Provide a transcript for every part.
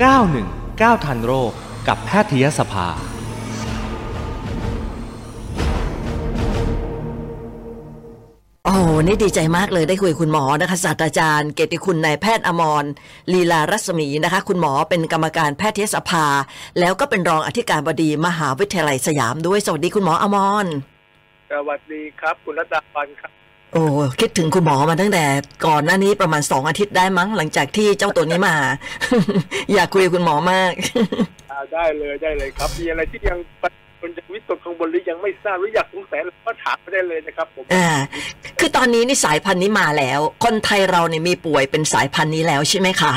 919 ทันโรคกับแพทยสภา โอ้วันนี้ดีใจมากเลยได้คุยคุณหมอนะคะศาสตราจารย์ เกียรติคุณนายแพทย์อมรลีลารัศมีนะคะ คุณหมอเป็นกรรมการแพทยสภา แล้วก็เป็นรองอธิการบดีมหาวิทยาลัยสยามด้วย สวัสดีคุณหมออมร สวัสดีครับ คุณรัตดาพันธ์ครับ โอ้คิดถึงคุณหมอมาตั้งแต่ก่อนหน้านี้ประมาณสองอาทิตย์ได้มั้งหลังจากที่เจ้าตัวนี้มา อยากคุยกับคุณหมอมากอ่าได้เลยได้เลยครับ มีอะไรที่ยังคนจะวิตกกังวลหรือยังไม่ทราบหรืออยากสงสัยก็ถามมาได้เลยนะครับผมอ่าคือตอนนี้นี่สายพันธุ์นี้มาแล้ว คนไทยเราเนี่ยมีป่วยเป็นสายพันธุ์นี้แล้วใช่ไหมคะ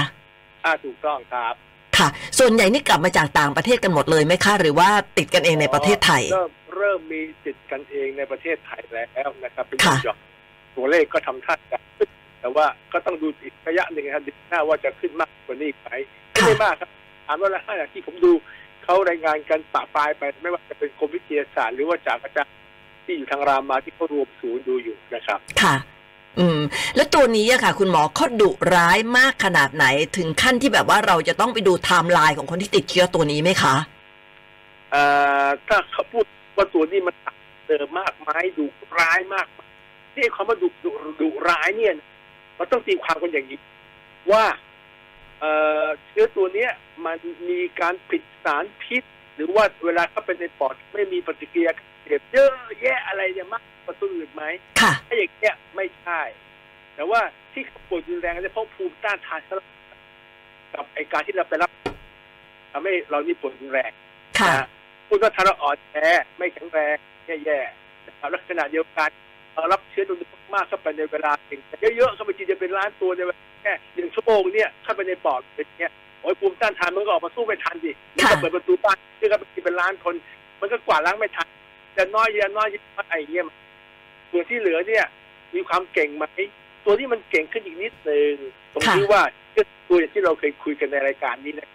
อ่าถูกต้องครับ ค่ะ ส่วนใหญ่นี่กลับมาจากต่างประเทศกันหมดเลยไหมคะหรือว่าติดกันเองในประเทศไทย เริ่มเริ่มมีติดกันเองในประเทศไทยแล้วนะครับเป็นค่ะหยอก ตัวเลขก็ทำท่าจะขึ้นแต่ว่าก็ต้องดูอีกระยะหนึ่งนะครับเดือนหน้าว่าจะขึ้นมากกว่านี้อีกไหมไม่ค่ะได้มากครับถามว่าละห้าอย่างที่ผมดูเขารายงานกันปะปลายไป ไม่ว่าจะเป็นกรมวิทยาศาสตร์หรือว่าจากอาจารย์ที่อยู่ทางรามาที่เขารวมศูนย์ดูอยู่นะครับ ค่ะอืมแล้วตัวนี้อะค่ะ คุณหมอเขาดุร้ายมากขนาดไหนถึงขั้นที่แบบว่าเราจะต้องไปดูไทม์ไลน์ของคนที่ติดเชื้อตัวนี้ไหมคะเอ่อถ้าเขาพูดว่าตัวนี้มันเดิมมากไหมดุร้ายมากไหม ที่คำว่าดุดุดุร้ายเนี่ยเราต้องตีความกันอย่างนี้ ว่าเอ่อเชื้อตัวเนี้ยมันมีการผิดสารพิษ หรือว่าเวลาเข้าไปในปอดไม่มีปฏิกิริยาเจ็บเยอะแยะอะไรเนี่ยมากกว่าตัวอื่นไหมค่ะถ้าอย่างเงี้ยไม่ใช่ แต่ว่าที่ปวดรุนแรงเนี่ยเพราะภูมิต้านทานของเรากับไอการที่เราไปรับทำให้เรานี่ปวดรุนแรงค่ะนะคุณก็ทานแล้วอ่อนแอไม่แข็งแรงแย่ๆนะครับลักษณะเดียวกันเรารับเชื้อตัวนี้มากเข้าไปในเวลาเองเยอะๆเข้าไปทีจะเป็นล้านตัวในเวลาแค่หนึ่งชั่วโมงเนี่ยเข้าไปในปอดเป็นเนี้ยโอ้ยภูมิต้านทานมันก็ออกมาสู้ไม่ทันดิมันก็ค่ะเปิดประตูบ้านเชื่อกันไปทีเป็นล้านคน มันก็กวาดล้างไม่ทันจะน้อยเยอะน้อยเยอะไอ้เงี้ยส่วนที่เหลือเนี่ย มีความเก่งไหมตัวที่มันเก่งขึ้นอีกนิดนึงตรงที่ว่าตัวอย่างที่เราเคยคุยกันในรายการนี้นะ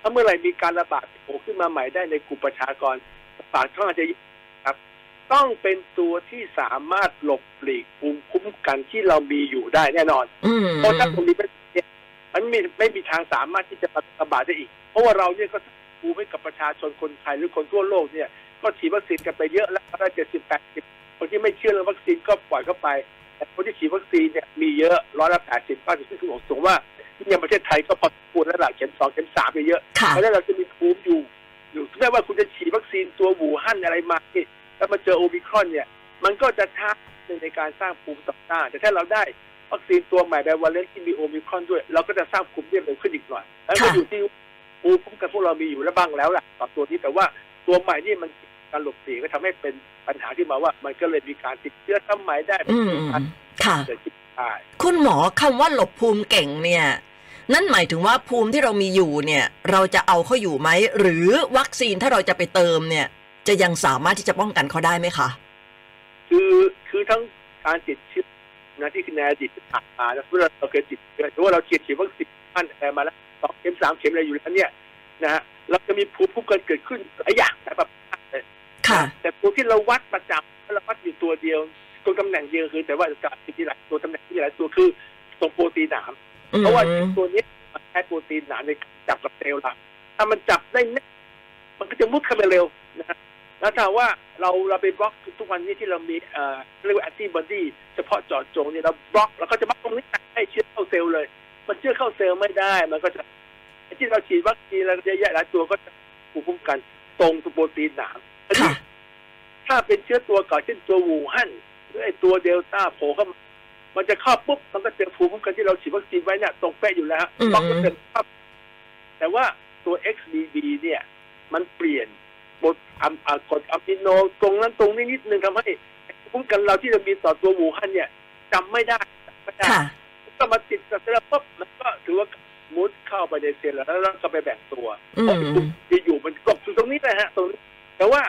ถ้าเมื่อไหร่มีการระบาดโผล่ขึ้นมาใหม่ได้ในกลุ่มประชากรระบาดก็อาจจะครับ ต้องเป็นตัวที่สามารถหลบหลีกภูมิคุ้มกันที่เรามีอยู่ได้แน่นอนอืมเพราะถ้าตรงนี้ไม่เนี่ยมันไม่ไม่มีทางสามารถที่จะระบาดได้อีก เพราะว่าเราเนี่ยก็ภูมิให้กับประชาชนคนไทยหรือคนทั่วโลกเนี่ย ก็ฉีดวัคซีนกันไปเยอะแล้วได้เจ็ดสิบแปดสิบคนที่ไม่เชื่อเรื่องวัคซีนก็ปล่อยเข้าไป แต่คนที่ฉีดวัคซีนเนี่ยมีเยอะร้อยละแปดสิบเก้าสิบซึ่งผู้สูงวัยที่ยังประเทศไทยก็พอสมควรแล้วล่ะเข็มสองเข็มสามไปเยอะค่ะเพราะฉะนั้นเราจะมีภูมิอยู่ อยู่ไม่ว่าคุณจะฉีดวัคซีนตัวอู่ฮั่นอะไรมาเนี่ย แล้วมาเจอโอมิครอนเนี่ย มันก็จะช้าในการสร้างภูมิต่อต้านแต่ถ้าเราได้วัคซีนตัวใหม่ bivalent ที่มีโอมิครอนด้วย เราก็จะสร้างภูมิได้เร็วขึ้นอีกหน่อยแล้วก็ค่ะอยู่ที่ภูมิคุ้มกันพวกเรามีอยู่แล้วบ้างแล้วแหละกับตัวนี้แต่ว่าตัวใหม่นี่มันการหลบหลีกก็ทำให้เป็นปัญหาที่มาว่า มันก็เลยมีการติดเชื้อซ้ำใหม่ได้อืมค่ะเกิดขึ้นได้คุณหมอคำว่าหลบภูมิเก่งเนี่ยนั่นหมายถึงว่าภูมิที่เรามีอยู่เนี่ย เราจะเอาเขาอยู่ไหม หรือวัคซีนถ้าเราจะไปเติมเนี่ย จะยังสามารถที่จะป้องกันเขาได้ไหมคะ คือคือทั้งการติดเชื้อนะที่ในอดีตที่ผ่านมานะเมื่อเราเคยติดเชื้อหรือว่าเราฉีดเข็มวัคซีนพันแอร์มาแล้วสองเข็มสามเข็มอะไรอยู่แล้วเนี่ยนะฮะเราจะมีภูมิคุ้มกันเกิดขึ้นหลายอย่างแบบค่ะ แต่ตัวที่เราวัดประจำเราวัดอยู่ตัวเดียวตัวตำแหน่งเดียวคือ แต่ว่าจะมีหลายตัวตำแหน่งที่หลายตัวคือตรงโปรตีนหนามอืมเพราะว่าตัวนี้มันใช้โปรตีนหนาในการจับกับเซลล์หลักถ้ามันจับได้แน่นมันก็จะมุดเข้าไปเร็วนะฮะ แล้วถ้าว่าเราเราไปบล็อกทุกวันนี้ที่เรามีเอ่อเรียกว่าแอนติบอดีเฉพาะเจาะจงเนี่ยเราบล็อกเราก็จะบล็อกตรงนี้ให้เชื้อเข้าเซลล์เลย มันเชื้อเข้าเซลล์ไม่ได้ มันก็จะไอ้ที่เราฉีดวัคซีนอะไรเยอะแยะหลายตัวก็จะภูมิคุ้มกันตรงตัวโปรตีนหนามอันนี้ค่ะถ้าเป็นเชื้อตัวเก่าเช่นตัววูฮั่นหรือไอ้ตัวเดลต้าโผล่เข้ามามันจะเข้าปุ๊บมันก็เจอภูมิคุ้มกันที่เราฉีดวัคซีนไว้เนี่ยตรงเป๊ะอยู่แล้วฮะอืมต้องก็เป็นปั๊บแต่ว่าตัว XBB เนี่ย มันเปลี่ยนบทอะอ่า กรดอะมิโนตรงนั้นตรงนี้นิดนึงทำให้ภูมิคุ้มกันเราที่เรามีต่อตัววูฮั่นเนี่ยจำไม่ได้จำไม่ได้ค่ะก็มาติดกับเซลล์ปุ๊บมันก็ถือว่ามุดเข้าไปในเซลล์แล้วแล้วก็ไปแบ่งตัวอืมเพราะที่อยู่มันกบอยู่ตรงนี้นะฮะ ตรงนี้ แต่ว่า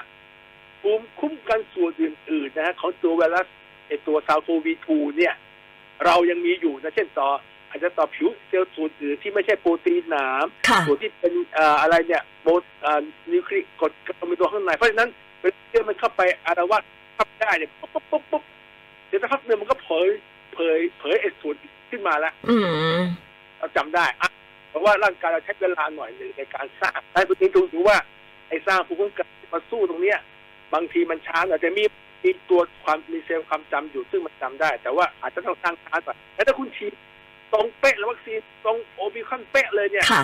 ภูมิคุ้มกันส่วนอื่นๆนะฮะของตัวไวรัสไอตัวซาโควี2เนี่ย เรายังมีอยู่นะเช่นต่อ อาจจะต่อผิวเซลล์ส่วนอื่นที่ไม่ใช่โปรตีนหนามค่ะส่วนที่เป็นเอ่ออะไรเนี่ยโปรเอ่อนิวคลีกดก็มีตัวข้างในเพราะฉะนั้นเวลาที่มันเข้าไปอารวาสเข้าได้เนี่ยปุ๊บปุ๊บปุ๊บปุ๊บเดี๋ยวสักพักหนึ่งมันก็เผยเผยเผยไอ้ส่วนขึ้นมาแล้วอืมเราจำได้อะราะว่าร่างกายเราใช้เวลาหน่อยหนึ่งในการสร้างให้คุณดูดูว่าไอ้สร้างภูมิคุ้มกันมาสู้ตรงเนี้ย บางทีมันช้าหน่อยแต่มีมีตัวความมีเซลล์ความจำอยู่ซึ่งมันจำได้ แต่ว่าอาจจะต้องสร้างช้าหน่อยแต่ถ้าคุณฉีด ตรงเป๊ะแล้ววัคซีนตรงโอมิครอนเป๊ะเลยเนี่ยค่ะ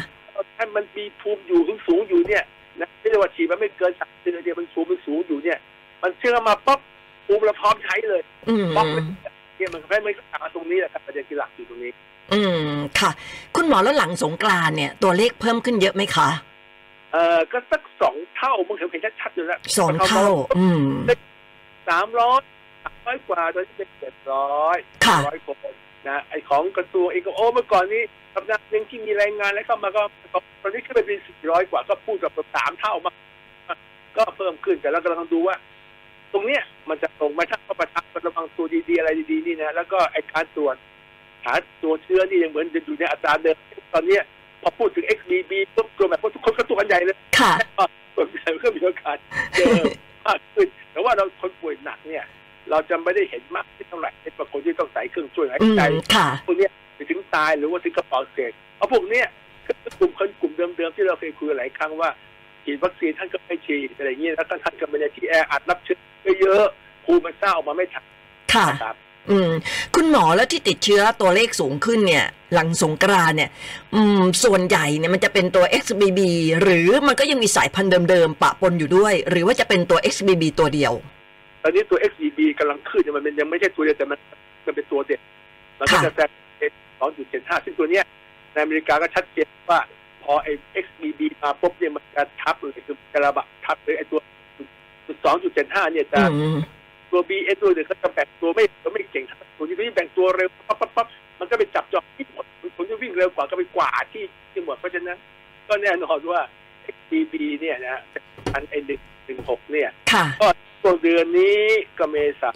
ถ้ามันมีภูมิอยู่สูงสูงๆอยู่เนี่ยนะไม่ใช่ว่าฉีดมันไม่เกินสามเดือนเดียวมันสูงมันสูงอยู่เนี่ย มันเชื่อมาปั๊บภูมิเราพร้อมใช้เลยอืมปั๊บเลยเนี่ยมันแค่ไม่กลับมาตรงนี้แหละครับประเด็นที่หลักอยู่ตรงนี้ อืมค่ะ คุณหมอแล้วหลังสงกรานต์เนี่ย ตัวเลขเพิ่มขึ้นเยอะไหมคะเอ่อก็สักสองเท่ามึงเห็นเห็นชัดๆอยู่แล้วสองเท่า อืมสามร้อยสามร้อยกว่าตอนนี้เป็นเจ็ดร้อยค่ะร้อยคน นะไอของกระทรวงเองก็โอ้เมื่อก่อนนี้สัปดาห์หนึ่งที่มีรายงานแล้วเข้ามาก็ตอนนี้ขึ้นไปเป็นสี่ร้อยกว่าก็พูดกับสามเท่ามากก็เพิ่มขึ้นแต่เรากำลังดูว่า ตรงเนี้ยมันจะตรงไหมถ้าเขาประทับระวังตัวดีๆอะไรดีๆนี่นะแล้วก็ไอการตรวจหาตัวเชื้อนี่ยังเหมือนจะอยู่ในอัตราเดิมตอนเนี้ยพอพูดถึง XBB ปุ๊บตัวแบบทุกคนก็ตัวกันใหญ่เลยค่ะส่วนใหญ่ก็มีโอกาสเจอมากขึ้นแต่ว่าเราคนป่วยหนักเนี่ย เราจะไม่ได้เห็นมากที่เท่าไหร่ในบางคนที่ต้องใส่เครื่องช่วยหายอืใจมค่ะพวกเนี้ยไปถึงตายหรือว่าถึงกระเป๋าเศษเพราะพวกเนี้ยก็คือกลุ่มคนกลุ่มเดิมๆที่เราเคยคุยกันหลายครั้งว่าฉีดวัคซีนท่านก็ไม่ฉีดอะไรอย่างเงี้ยแล้วก็ท่านก็ไม่ได้ที่แออัดรับเชื้อเยอะๆภูมิมันสร้างออกมาไม่ทันค่ะนะครับอืม คุณหมอแล้วที่ติดเชื้อตัวเลขสูงขึ้นเนี่ย หลังสงกรานต์เนี่ย อืม ส่วนใหญ่เนี่ยมันจะเป็นตัว XBB หรือมันก็ยังมีสายพันธุ์เดิมๆปะปนอยู่ด้วย หรือว่าจะเป็นตัว XBB ตัวเดียว ตอนนี้ตัว XEB กำลังขึ้นเนี่ยมันเป็นยังไม่ใช่ตัวเดียวแต่มันมันเป็นตัวเด็ดมันก็ค่ะจะแซงสองจุดเจ็ดห้าซึ่งตัวเนี้ยในอเมริกาก็ชัดเจนว่า พอไอ้ XBB มาปุ๊บเนี่ยมันจะทับเลยคือกระบะทับเลยไอ้ตัวสองจุดเจ็ดห้าเนี่ยจะอืมตัว BS ตัวเดียวก็จะแบ่งตัวไม่ตัวไม่เก่งเท่าตัวนี้ก็ยิ่งแบ่งตัวเร็วปั๊บปั๊บปั๊บมันก็ไปจับจองที่หมดคนที่วิ่งเร็วกว่าก็ไปกวาดที่ที่หมดเพราะฉะนั้น ก็แน่นอนว่า XBB เนี่ยนะอันไอ้หนึ่งหนึ่งหกเนี่ยค่ะช่วงเดื อนนี้ก็เมษา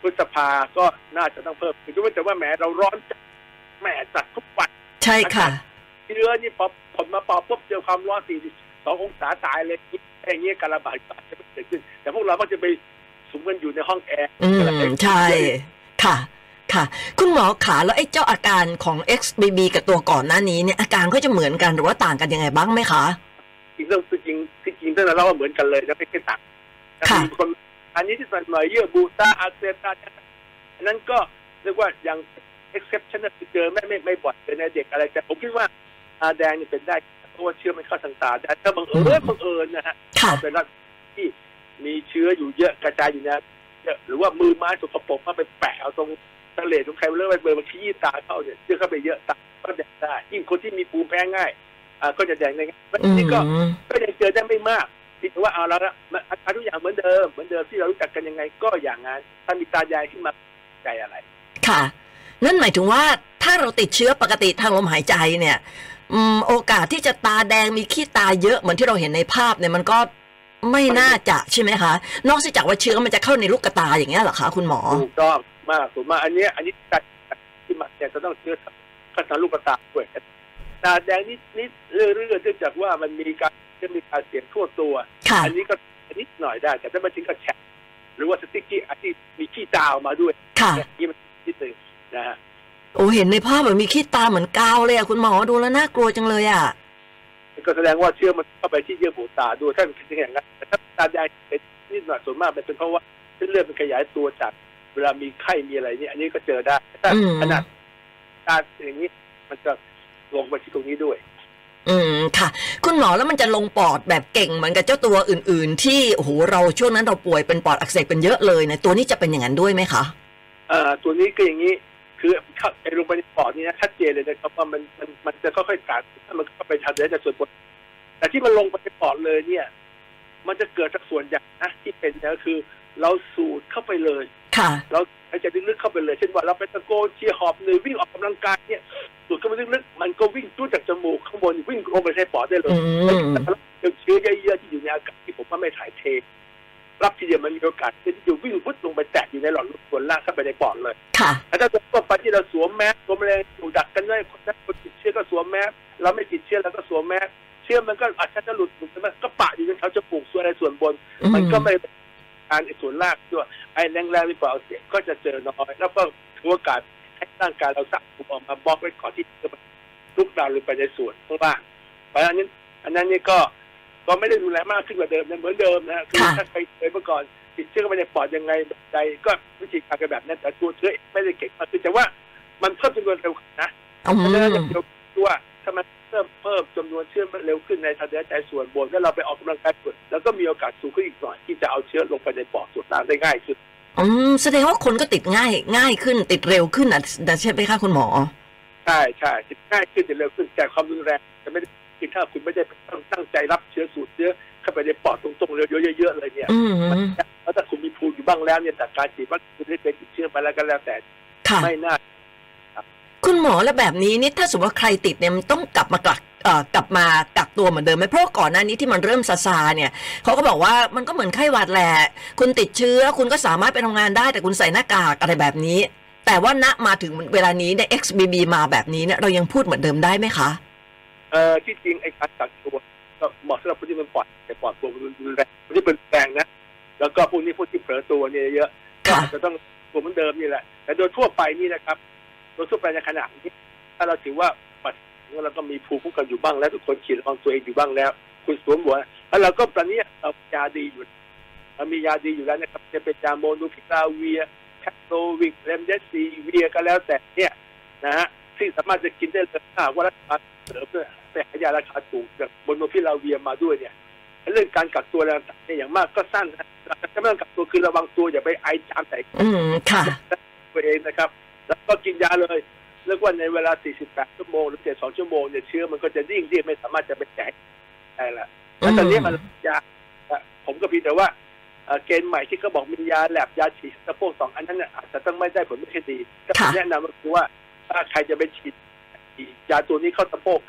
พฤษภาก็น่าจะต้องเพิ่มถึงแต่ว่าแหมเราร้อนจัดแหมจัดทุกวันใช่ค่ะเชื้อนี่พอผลมาปอปุ๊บเจอความร้อน42องศาตายเลยอย่างเงี้ยการระบาดก็อาจจะไม่เกิดขึ้น แต่พวกเราก็จะไปสุมกันอยู่ในห้องแอร์อืมใช่ค่ะค่ะ คุณหมอขาแล้วไอ้เจ้าอาการของ XBB กับตัวก่อนหน้านี้เนี่ยอาการก็จะเหมือนกันหรือว่าต่างกันยังไงบ้างไหมคะจริงเรื่องจริงที่จริงเรื่องเราว่าเหมือนกันเลยนะไม่ใช่ต่างแต่ค่ะมีคน อันนี้ที่ใส่หน่อยเยื่อบูตาอาเซตาอันนั้นก็เรียกว่ายัง exception ที่เจอไม่ไม่ไม่บ่อยเลยในเด็กอะไรแต่ผมคิดว่าอาแดงนี่เป็นได้เพราะว่าเชื้อมันเข้าทางตาแต่ถ้าบังเอิญบังเอิญนะฮะค่ะเอาเป็นรัฐที่มีเชื้ออยู่เยอะกระจายอยู่นะเยอะหรือว่ามือไม้สกปรกมาไปแปะเอาตรงทะเลตรงใครเรื่องไปเบอร์มาชี้ตาเข้าเนี่ยเชื้อเข้าไปเยอะตาก็แดงได้ยิ่งคนที่มีภูมิแพ้ง่ายอ่าก็จะแดงได้ง่ายแล้วอืนี่ก็มก็ยังเจอได้ไม่มาก ที่ว่าเอาแล้วละมันอาการทุกอย่างเหมือนเดิมเหมือนเดิมที่เรารู้จักกันยังไงก็อย่างนั้นถ้ามีตายายขึ้นมาใจอะไร ค่ะ นั่นหมายถึงว่าถ้าเราติดเชื้อปกติทางลมหายใจเนี่ยอืมโอกาสที่จะตาแดงมีขี้ตาเยอะเหมือนที่เราเห็นในภาพเนี่ยมันก็ไม่น่าจะใช่ไหมคะ นอกจากว่าเชื้อมันจะเข้าในลูกตาอย่างเงี้ยเหรอคะคุณหมอถูกต้องมากถูกมากอันเนี้ยอันนี้ตัดที่มาเนี่ยจะต้องเชื้อขั้นตอนลูกตาด้วย ตาแดงนิดนิดเรื่อยๆเนื่องจากว่ามันมีการจะมีการเสียงทั่วตัวค่ะอันนี้ก็นิดหน่อยได้ แต่ถ้ามาถึงกับแฉะหรือว่าสติ๊กกี้อันที่มีขี้ตาออกมาด้วยค่ะเนี่ยนี่มันนิดหนึ่งนะฮะโอ้เห็นในภาพเหมือนมีขี้ตาเหมือนกาวเลยอะคุณหมอดูแล้วน่ากลัวจังเลยอะก็แสดงว่าเชื้อมันเข้าไปที่เยื่อบุตาด้วยถ้ามันเป็นอย่างนั้นแต่ถ้าตาแดงเป็นนิดหน่อยส่วนมากมันเป็นเพราะว่าเส้นเลือดมันขยายตัวจากเวลามีไข้มีอะไรเนี่ยอันนี้ก็เจอได้ถ้าอืมขนาดตาอย่างนี้มันจะ ลงไปที่ตรงนี้ด้วย อืมค่ะ คุณหมอแล้วมันจะลงปอดแบบเก่งเหมือนกับเจ้าตัวอื่น ๆ ที่โอ้โหเราช่วงนั้นเราป่วยเป็นปอดอักเสบเป็นเยอะเลยเนี่ยตัวนี้จะเป็นอย่างนั้นด้วยไหมคะเอ่อตัวนี้ก็อย่างนี้คือเข้าไอ้ลงไปในปอดนี่นะชัดเจนเลยนะครับว่ามันมันมันจะค่อยๆกัดถ้ามันเข้าไปทางเดินจะส่วนบนแต่ที่มันลงไปในปอดเลยเนี่ย มันจะเกิดจากส่วนใหญ่นะที่เป็นเนี่ยก็คือ เราสูดเข้าไปเลย ค่ะ เราหายใจลึกๆเข้าไปเลย เช่นว่าเราไปตะโกนเชียร์หอบเหนื่อยวิ่งออกกำลังกายเนี่ย สูดเข้าไปลึกๆมันก็วิ่งตู้จากจมูกข้างบนวิ่งลงไปในปอดได้เลยอืมแล้วเชื้อเยอะๆที่อยู่ในอากาศที่ผมว่าไม่ถ่ายเท รับทีเดียวมันมีโอกาสที่จะวิ่งพุดลงไปแตะอยู่ในหลอดลมส่วนล่างเข้าไปในปอดเลยค่ะแต่ถ้าตัวไปที่เราสวมแมสสวมอะไรอยู่ดักกันได้คนนั้นคนติดเชื้อก็สวมแมสเราไม่ติดเชื้อเราก็สวมแมสเชื้อมันก็อาจจะหลุดหลุดมันก็ปะอยู่ในแถวจมูกส่วนอะไรส่วนบนอืมมันก็ไม่ได้การไอ้ส่วนล่างด้วยไอ้แรงๆที่ปล่อยเอาเสียงก็จะเจอน้อยแล้วก็ถือโอกาสให้ ร่างกายเราสั่งภูมิออกมาบล็อกไว้ก่อนที่จะลุกดาวน์ลงไปในส่วนข้างล่างเพราะฉะนั้นอันนั้นนี่ก็ก็ไม่ได้ดูแลมากขึ้นกว่าเดิมนะเหมือนเดิมนะคือค่ะถ้าเคยเคยเมื่อก่อนติดเชื้อเข้าไปในปอดยังไงแบบใดก็วิธีการกันแบบนั้นแต่ตัวเชื้อไม่ได้เก่งมากคือแต่ว่ามันเพิ่มจำนวนเร็วขึ้นนะอืเพราะฉะนั้นมเดี๋ยวดูว่าถ้ามันเพิ่มเพิ่มจำนวนเชื้อเร็วขึ้นในทางเดินหายใจส่วนบนแล้วเราไปออกกำลังกายส่วนแล้วก็มีโอกาสสูงขึ้นอีกหน่อยที่จะเอาเชื้อลงไปในปอดส่วนล่างได้ง่ายขึ้น อืมแสดงว่าคนก็ติดง่าย ง่ายขึ้น ติดเร็วขึ้นอะใช่ไหมคะคุณหมอ ใช่ใช่ติดง่ายขึ้นจะเร็วขึ้นแต่ความรุนแรงจะไม่ได้คือถ้าคุณไม่ได้ตั้งตั้งใจรับเชื้อสูดเชื้อเข้าไปในปอดตรงๆเยอะๆเลยเนี่ยอืมแล้วถ้าคุณมีภูมิอยู่บ้างแล้วเนี่ยแต่การฉีดวัคซีนได้เป็นติดเชื้อไปแล้วก็แล้วแต่ค่ะไม่น่าคุณหมอแล้วแบบนี้นี่ถ้าสมมติว่าใครติดเนี่ยมันต้องกลับมากักเอ่อ กลับมากักตัวเหมือนเดิมไหมเพราะว่าก่อนหน้านี้ที่มันเริ่มซาซาเนี่ยเขาก็บอกว่ามันก็เหมือนไข้หวัดแหละคุณติดเชื้อคุณก็สามารถไปทำงานได้แต่คุณใส่หน้ากากอะไรแบบนี้ แต่ว่าณมาถึงเวลานี้เนี่ย XBB มาแบบนี้เนี่ยเรายังพูดเหมือนเดิมได้ไหมคะเอ่อที่จริงไอ้การกักตัวก็เหมาะสำหรับผู้ที่มันปลอดแต่ปลอดตัวมันรุนแรงผู้ที่เป็นแรงนะแล้วก็พวกนี้พวกที่เผลอตัวเนี่ยเยอะก็ค่ะอาจจะต้องตัวเหมือนเดิมนี่แหละแต่โดยทั่วไปนี่นะครับโดยทั่วไปในขณะนี้ถ้าเราถือว่า ปัจจุบันเราก็มีภูมิคุ้มกันอยู่บ้างแล้วทุกคนฉีดระวังตัวเองอยู่บ้างแล้ว คุณสวมหัวแล้วเราก็ตอนนี้เรามียาดีอยู่เรามียาดีอยู่แล้วนะครับจะเป็นยา molnupiravir Paxlovid remdesivir ก็แล้วแต่เนี่ยนะฮะที่สามารถจะกินได้เลยถ้าหากว่ารักษาเสริมเนี่ยไปหายาราคาถูกแบบ molnupiravir มาด้วยเนี่ยเรื่องการกักตัวอะไรต่างๆเนี่ยอย่างมากก็สั้นนะจะไม่ต้องกักตัวคือระวังตัวอย่าไปไอจามใส่อืมค่ะตัวเองนะครับ แล้วก็กินยาเลย เรียกว่าในเวลา 48 ชั่วโมงหรือ 72 ชั่วโมงเนี่ยเชื้อมันก็จะดิ่งที่ไม่สามารถจะไปแจกได้ละแล้วตอนนี้มันยาผมก็เพียงแต่ว่าเอ่อเกณฑ์ใหม่ที่เขาบอกมียาแลบยาฉีดสะโพกสองอันนั้นเนี่ยอาจจะต้องไม่ได้ผลไม่ค่อยดีก็ค่ะแนะนำก็คือว่าถ้าใครจะไปฉีดยาตัวนี้เข้าสะโพก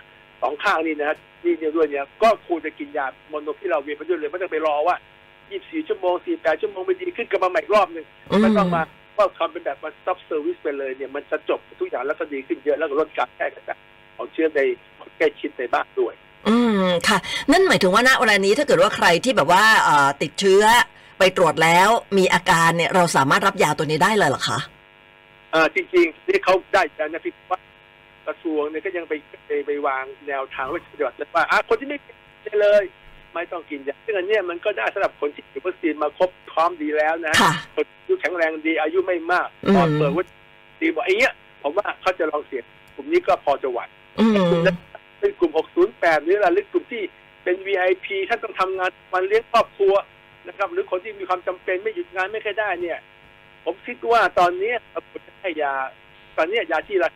สองข้างนี่นะนี่เนี่ยด้วยเนี่ยก็ควรจะกินยาโมโนพิลาเวียไปด้วยเลยไม่ต้องไปรอว่า 24 ชั่วโมง 48 ชั่วโมงไม่ดีขึ้นก็มาใหม่อีกรอบหนึ่งไม่ต้องมาว่าทำเป็นแบบมา stop service ไปเลยเนี่ยมันจะจบทุกอย่างแล้วก็ดีขึ้นเยอะแล้วก็ลดการแพร่กระจายของเชื้อในคนใกล้ชิดในบ้านด้วย อืมค่ะ นั่นหมายถึงว่าณเวลานี้ถ้าเกิดว่าใครที่แบบว่าเอ่อติดเชื้อไปตรวจแล้วมีอาการเนี่ยเราสามารถรับยาตัวนี้ได้เลยเหรอคะอ่าจริงๆที่เขาได้แล้วนะพี่ว่ากระทรวงเนี่ยก็ยังไปไปไปวางแนวทางไว้ปฏิบัติว่าอะคนที่ไม่เป็นเลย ไม่ต้องกินยาซึ่งอันเนี้ยมันก็ได้สำหรับคนที่ฉีดวัคซีนมาครบพร้อมดีแล้วนะค่ะคนอายุแข็งแรงดีอายุไม่มากอืมปอดเปิดว่าดีบอกไอ้เงี้ย ผมว่าเขาจะลองเสี่ยงกลุ่มนี้ก็พอจะไหวอืมเป็นกลุ่ม 608 หรืออะไรหรือกลุ่มที่เป็น VIP ท่านต้องทำงานวันเลี้ยงครอบครัวนะครับ หรือคนที่มีความจำเป็นไม่หยุดงานไม่เคอยได้เนี่ย ผมคิดว่าตอนนี้เราควรจะให้ยา ตอนนี้ยาที่เรา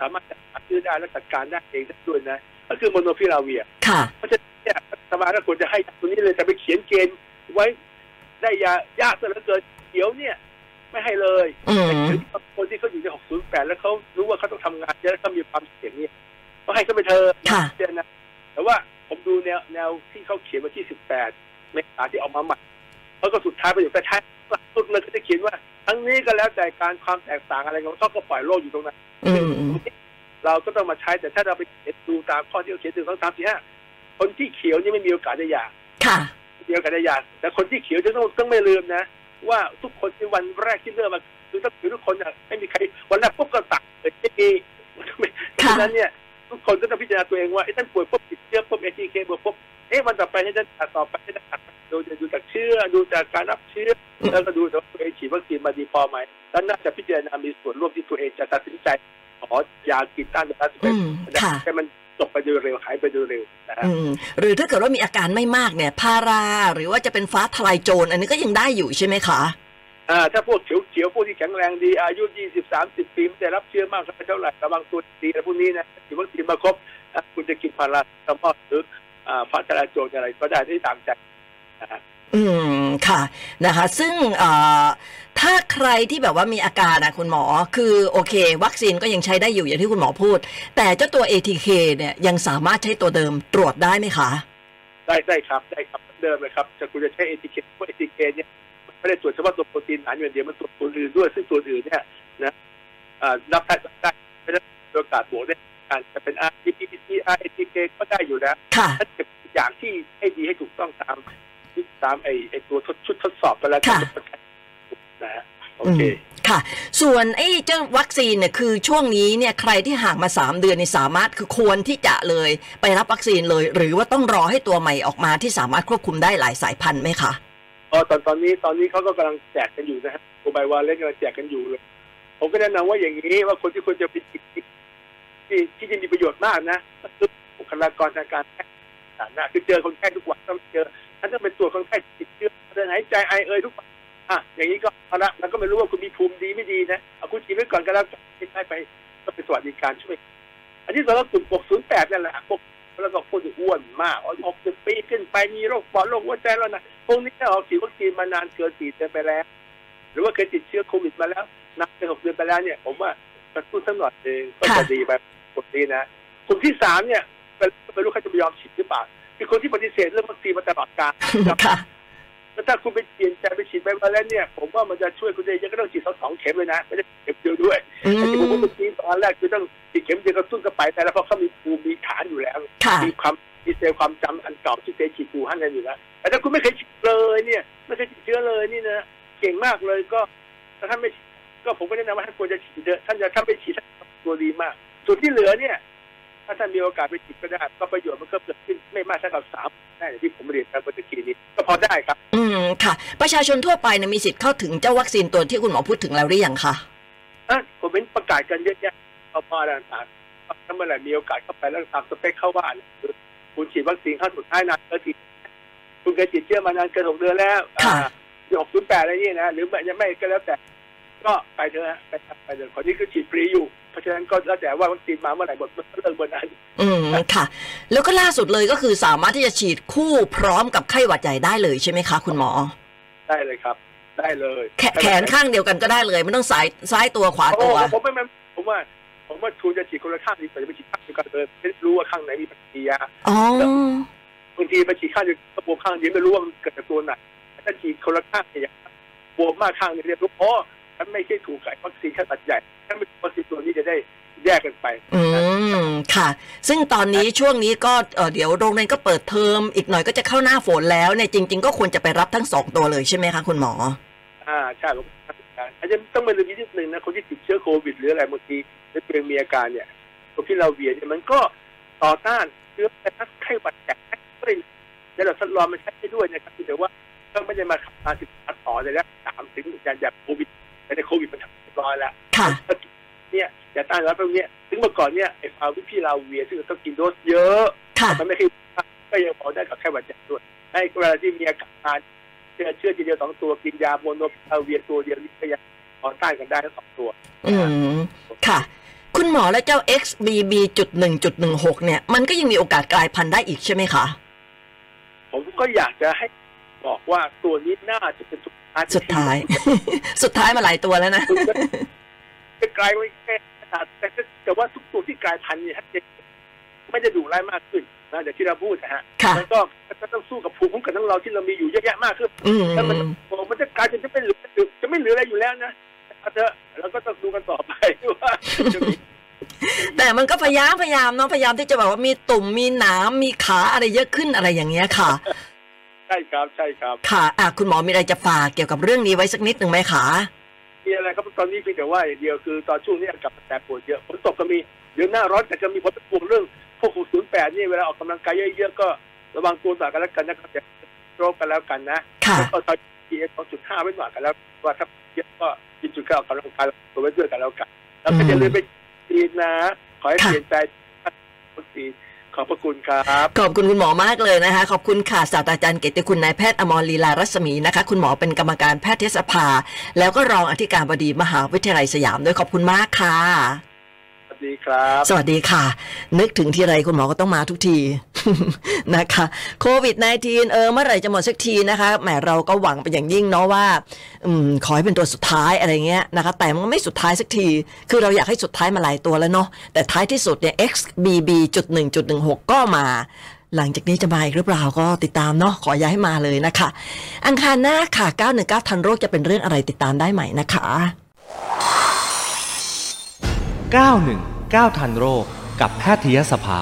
สามารถจะหาซื้อได้และจัดการได้เองได้ด้วยนะ ก็คือโมโนพิลาเวียค่ะเพราะฉะนั้นเนี่ยรัฐบาลก็ควรจะให้ยาตัวนี้เลยแต่ไปเขียนเกณฑ์ไว้ได้ยายากซะเหลือเกินเดี๋ยวเนี่ย ไม่ให้เลยอืมหรือคนที่เขาอยู่ใน 608 แล้วเขารู้ว่าเขาต้องทำงานเยอะแล้วเขามีความเสี่ยงเนี่ยก็ให้เขาไปเธอะค่ะเดือนนะแต่ว่าผมดูแนวแนวที่เขาเขียนวันที่ 18 เมษายนที่ออกมาใหม่แล้วก็สุดท้ายไปอยู่แต่ท้ายสุดเลยเขาจะเขียนว่า ทั้งนี้ก็แล้วแต่การความแตกต่างอะไรกันเขาก็ปล่อยโลกอยู่ตรงนั้นอืมเราก็ต้องมาใช้แต่ถ้าเราไปเขียนดูตามข้อที่เขาเขียนถึงสองสามสี่ห้าคนที่เขียวนี่ไม่มีโอกาสได้หย่าค่ะไม่มีโอกาสได้หย่าแต่คนที่เขียวจะต้องต้องไม่ลืมนะ ว่าทุกคนในวันแรกที่เริ่มมาคือต้องคือทุกคนอะไม่มีใครวันแรกปุ๊บก็ตัดเลยไม่มีเพราะฉะนั้นเนี่ยทุกคนก็ต้องพิจารณาตัวเองว่าไอ้ท่านป่วยปุ๊บติดเชื้อปุ๊บเอทีเคบวกปุ๊บเอ๊ะวันต่อไปให้ท่านตัดต่อไปให้ท่านตัดดูดูจากเชื้อดูจากการรับเชื้อแล้วก็ดูว่าตัวเองฉีดวัคซีนมาดีพอไหมแล้วน่าจะพิจารณามีส่วนร่วมที่ตัวเองจะตัดสินใจขอยากินต้านไวรัสอืมค่ะให้มัน จบไปโดยเร็วหายไปโดยเร็วนะฮะอืมหรือถ้าเกิดว่ามีอาการไม่มากเนี่ยพาราหรือว่าจะเป็นฟ้าทลายโจรอันนี้ก็ยังได้อยู่ใช่ไหมคะอ่าถ้าพวกเขียวๆพวกที่แข็งแรงดีอายุ20 30ปีไม่ได้รับเชื้อมากเท่าไหร่ระวังตัวดีอะไรพวกนี้นะฉีดวัคซีนมาครบอะคุณจะกินพาราเซตามอลหรืออ่าฟ้าทลายโจรอะไรก็ได้ที่ตามใจนะฮะ อืมค่ะนะคะ ซึ่งเอ่ถ้าใครที่แบบว่ามีอาการนะคุณหมอ คือโอเค วัคซีนก็ยังใช้ได้อยู่อย่างที่คุณหมอพูด แต่เจ้าตัว ATK เนี่ยยังสามารถใช้ตัวเดิมตรวจได้ไหมคะ ได้ได้ครับได้ครับเหมือนเดิมเลยครับจะคุณจะใช้ ATK เพราะ ATK เนี่ยมันไม่ได้ตรวจเฉพาะตัวโปรตีนหนามอย่างเดียวมันตรวจตัวอื่นด้วยซึ่งตัวอื่นเนี่ยนะอ่ารับได้รับได้ไม่ได้มีโอกาสบวกได้การจะเป็น R T P C R A T K ก็ได้อยู่แล้วค่ะถ้าเก็บอย่างที่ให้ดีให้ถูกต้องตาม ตามไอ้ไอ้ตัวทดชุดทดสอบไปแล้วค่ะนะฮะโออืเคมค่ะ ส่วนไอ้เจ้าวัคซีนเนี่ยคือช่วงนี้เนี่ยใครที่ห่างมา 3 เดือนนี่สามารถคือควรที่จะเลยไปรับวัคซีนเลย หรือว่าต้องรอให้ตัวใหม่ออกมาที่สามารถควบคุมได้หลายสายพันธุ์ไหมคะอ๋อตอนตอนนี้ตอนนี้เขาก็กำลังแจกกันอยู่นะฮะโมบายวาเลนกำลังแจกกันอยู่เลยผมก็แนะนำว่าอย่างนี้ว่าคนที่ควรจะไปฉีดที่ที่จะมีประโยชน์มากนะก็คือบุคลากรทางการแพทย์สาธารณะคือเจอคนไข้ทุกวันต้องเจอ ท่านต้องเป็นตัวจคนไข้ติดเชื้อเดินหายใจไอเอยทุกอะอย่างนี้ก็เอาละมันก็ไม่รู้ว่าคุณมีภูมิดีไม่ดีนะเอาคุณฉีดไว้ก่อนก็แล้วกันไม่ไปก็เป็นสวัสดิการช่วย อันที่สองก็กลุ่ม 608 นั่นแหละพวกแล้วก็คนอ้วนมาก60ปีขึ้นไปมีโรคปอดโรคหัวใจแล้วนะพวกนี้ออกฉีดวัคซีนมานานเกินสี่เดือนไปแล้ว หรือว่าเคยติดเชื้อโควิดมาแล้วนับเป็นหกเดือนไปแล้วเนี่ย ผมว่ากระตุ้นสักหน่อยเองก็จะดีแบบกลุ่มนี้นะกลุ่มที่สามเนี่ยเป็นไม่รู้ใครจะไปยอมฉีดหรือเปล่า คือคนที่ปฏิเสธเรื่องวัคซีนมาตลอดกาลค่ะแล้วถ้าคุณไปเปลี่ยนใจไปฉีดไปมาแล้วเนี่ย ผมว่ามันจะช่วยคุณได้เยอะก็ต้องฉีดทั้งสองเข็มเลยนะไม่ได้เข็มเดียวด้วยอืไอ้ที่ผมพูดมเมื่อกี้ตอนแรกคือต้องฉีดเข็มเดียวกระตุ้นกระไปแต่แล้วเพราะเขามีภูมิมีฐานอยู่แล้วค่ะมีความมีเซลล์ความจำอันเก่าที่เคยฉีดปูฮั่นกันอยู่แล้วแต่ถ้าคุณไม่เคยฉีดเลยเนี่ยไม่เคยฉีดเชื้อเลยนี่นะเก่งมากเลยก็ถ้าท่านไม่ฉีดก็ผมก็แนะนำว่าท่านควรจะฉีดเถอะท่านจะถ้าไม่ฉีดท่านตัวดีมาก ส่วนที่เหลือเนี่ย ถ้าท่านมีโอกาสไปฉีดก็ได้ก็ประโยชน์มันก็เกิดขึ้นไม่มากเท่ากับสามได้อย่างที่ผมเรียนไปเมื่อกี้นี้ก็พอได้ครับ อืมค่ะ ประชาชนทั่วไปเนี่ยมีสิทธิ์เข้าถึงเจ้าวัคซีนตัวที่คุณหมอพูดถึงแล้วหรือยังคะอะผมเป็นประกาศกันเยอะแยะพอพอต่างๆถ้าเมื่อไหร่มีโอกาสเข้าไปแล้วตามสเปคเข้าบ้านคือคุณฉีดวัคซีนเข้าสุดท้ายนานเกินทีคุณเคยฉีดเชื้อมานานเกินหกเดือนแล้วค่ะหกศูนย์แปดอะไรนี่นะหรือไม่ยังไม่ก็แล้วแต่ ก็ไปเถอะฮะไปไปเถอะคนนี้คือฉีดฟรีอยู่ เพราะฉะนั้นก็แล้วแต่ว่าวัคซีนมาเมื่อไหร่หมดมันก็เรื่องบนนั้น อืมค่ะ แล้วก็ล่าสุดเลยก็คือสามารถที่จะฉีดคู่พร้อมกับไข้หวัดใหญ่ได้เลยใช่ไหมคะ คุณหมอ ได้เลยครับ ได้เลยแขแขนข้างเดียวกันก็ได้เลยไม่ต้องสายซ้ายตัวขวาโอ้ตัวผมไม่ไม่ผมว่าผมว่าคุณจะฉีดคนละข้างดีกว่าจะไปฉีดข้างเดียวกันเลยไม่รู้ว่าข้างไหนมีปฏิกิริยาอ๋อบางทีไปฉีดข้างเดียวก็บวมข้างเดียวไม่รู้ว่ามันเกิดจากตัวไหนถ้าฉีดคนละข้างเนี่ยบวมมากข้างหนึงเรียกรู้อ๋อ ฉันไม่ใช่ถูกกับวัคซีนแค่ตัดใหญ่ฉันไม่ถูกวัคซีนตัวนี้จะได้แยกกันไป อืม ค่ะ ซึ่งตอนนี้ช่วงนี้ก็เอ่อเดี๋ยวโรงเรียนก็เปิดเทอม อีกหน่อยก็จะเข้าหน้าฝนแล้วเนี่ยจริง ๆ ก็ควรจะไปรับทั้งสองตัวเลยใช่ไหมคะคุณหมอ อ่า ใช่ผมอาจจะต้องมาลืมนิดนึงนะคนที่ติดเชื้อโควิด หรืออะไรบางทีแล้วตัวเองมีอาการเนี่ยตัวที่เราเวียนเนี่ยมันก็ต่อต้านเชื้อไวรัสไข้หวัดใหญ่ด้วยในระดับทดลองมันใช้ได้ด้วยนะครับแต่ว่าก็ไม่ได้มาทำการศึกษาต่อในระดับสามถึงการแบบโควิด แต่ในโควิดมันทำเรียบร้อยแล้วค่ะเนี่ยอย่าต้านรับพวกเนี้ยถึงเมื่อก่อนเนี่ยไอ้ฟาวิพิลาเวียซึ่งเราต้องกินโดสเยอะค่ะมันไม่เคยก็ยังพอได้กับไข้หวัดใหญ่ด้วยให้เวลาที่มีอาการเชื้อเชื้อทีเดียวสองตัวกินยาโมโนพาเวียตัวเดียวนี่ก็ยังพอต้านกันได้ทั้งสองตัว อืมค่ะ คุณหมอและเจ้า XBB จุดหนึ่งจุดหนึ่งหกเนี่ย มันก็ยังมีโอกาสกลายพันธุ์ได้อีกใช่ไหมคะ ผมก็อยากจะให้บอกว่าตัวนี้น่าจะเป็นสุดท้าย สุดท้าย สุดท้ายมาหลายตัวแล้วนะคุณจะจะกลายไว้แค่แต่แต่ว่าทุกตัวที่กลายพันธุ์เนี่ยชัดเจนไม่ได้ดุร้ายมากขึ้นนะอย่างที่เราพูดนะฮะค่ะมันก็ก็ต้องสู้กับภูมิคุ้มกันของเราที่เรามีอยู่เยอะแยะมากขึ้นอืมแล้วมันโอ้มันจะกลายเป็นจะไม่เหลือจะไม่เหลืออะไรอยู่แล้วนะเอาเถอะแล้วก็ต้องดูกันต่อไปว่าจะมีแต่มันก็พยายามพยายามเนาะพยายามที่จะแบบว่ามีตุ่มมีหนามมีขาอะไรเยอะขึ้นอะไรอย่างเงี้ยค่ะ ใช่ครับใช่ครับ ค่ะอะคุณหมอมีอะไรจะฝากเกี่ยวกับเรื่องนี้ไว้สักนิดหนึ่งไหมคะมีอะไรครับตอนนี้เพียงแต่ว่าอย่างเดียวคือตอนช่วงนี้อากาศแปรปรวนเยอะฝนตกก็มีเดี๋ยวหน้าร้อนแต่จะมีผลพวงเรื่องพวก608นี่เวลาออกกำลังกายเยอะๆก็ระวังตัวหน่อยกันแล้วกันนะครับอย่าโรคกันแล้วกันนะค่ะแล้วก็ตอน PM 2.5ไว้หน่อยกันแล้วว่าถ้าเยอะก็กินจุดก็ออกกำลังกายตัวไว้ด้วยกันแล้วกันแล้วก็อย่าลืมไปฉีดนะขอให้ค่ะเปลี่ยนใจวัคซีน ขอบพระคุณครับ ขอบคุณคุณหมอมากเลยนะคะ ขอบคุณค่ะศาสตราจารย์เกียรติคุณนายแพทย์อมรลีลารัศมีนะคะ คุณหมอเป็นกรรมการแพทยสภา แล้วก็รองอธิการบดีมหาวิทยาลัยสยามด้วยขอบคุณมากค่ะ สวัสดีครับ สวัสดีค่ะ นึกถึงทีไรคุณหมอก็ต้องมาทุกที นะคะโควิด -19 เออเมื่อไหร่จะหมดสักทีนะคะแหมเราก็หวังเป็นอย่างยิ่งเนาะว่าอืมขอให้เป็นตัวสุดท้ายอะไรเงี้ยนะคะแต่มันไม่สุดท้ายสักที คือเราอยากให้สุดท้ายมาหลายตัวแล้วเนาะแต่ท้ายที่สุดเนี่ย XBB จุดหนึ่งจุดหนึ่งหกก็มาหลังจากนี้จะมาอีกหรือเปล่าก็ติดตามเนาะขออย่าให้มาเลยนะคะ อังคารหน้าค่ะ 919 ทันโรคจะเป็นเรื่องอะไรติดตามได้ใหม่นะคะ 919 ทันโรคกับแพทยสภา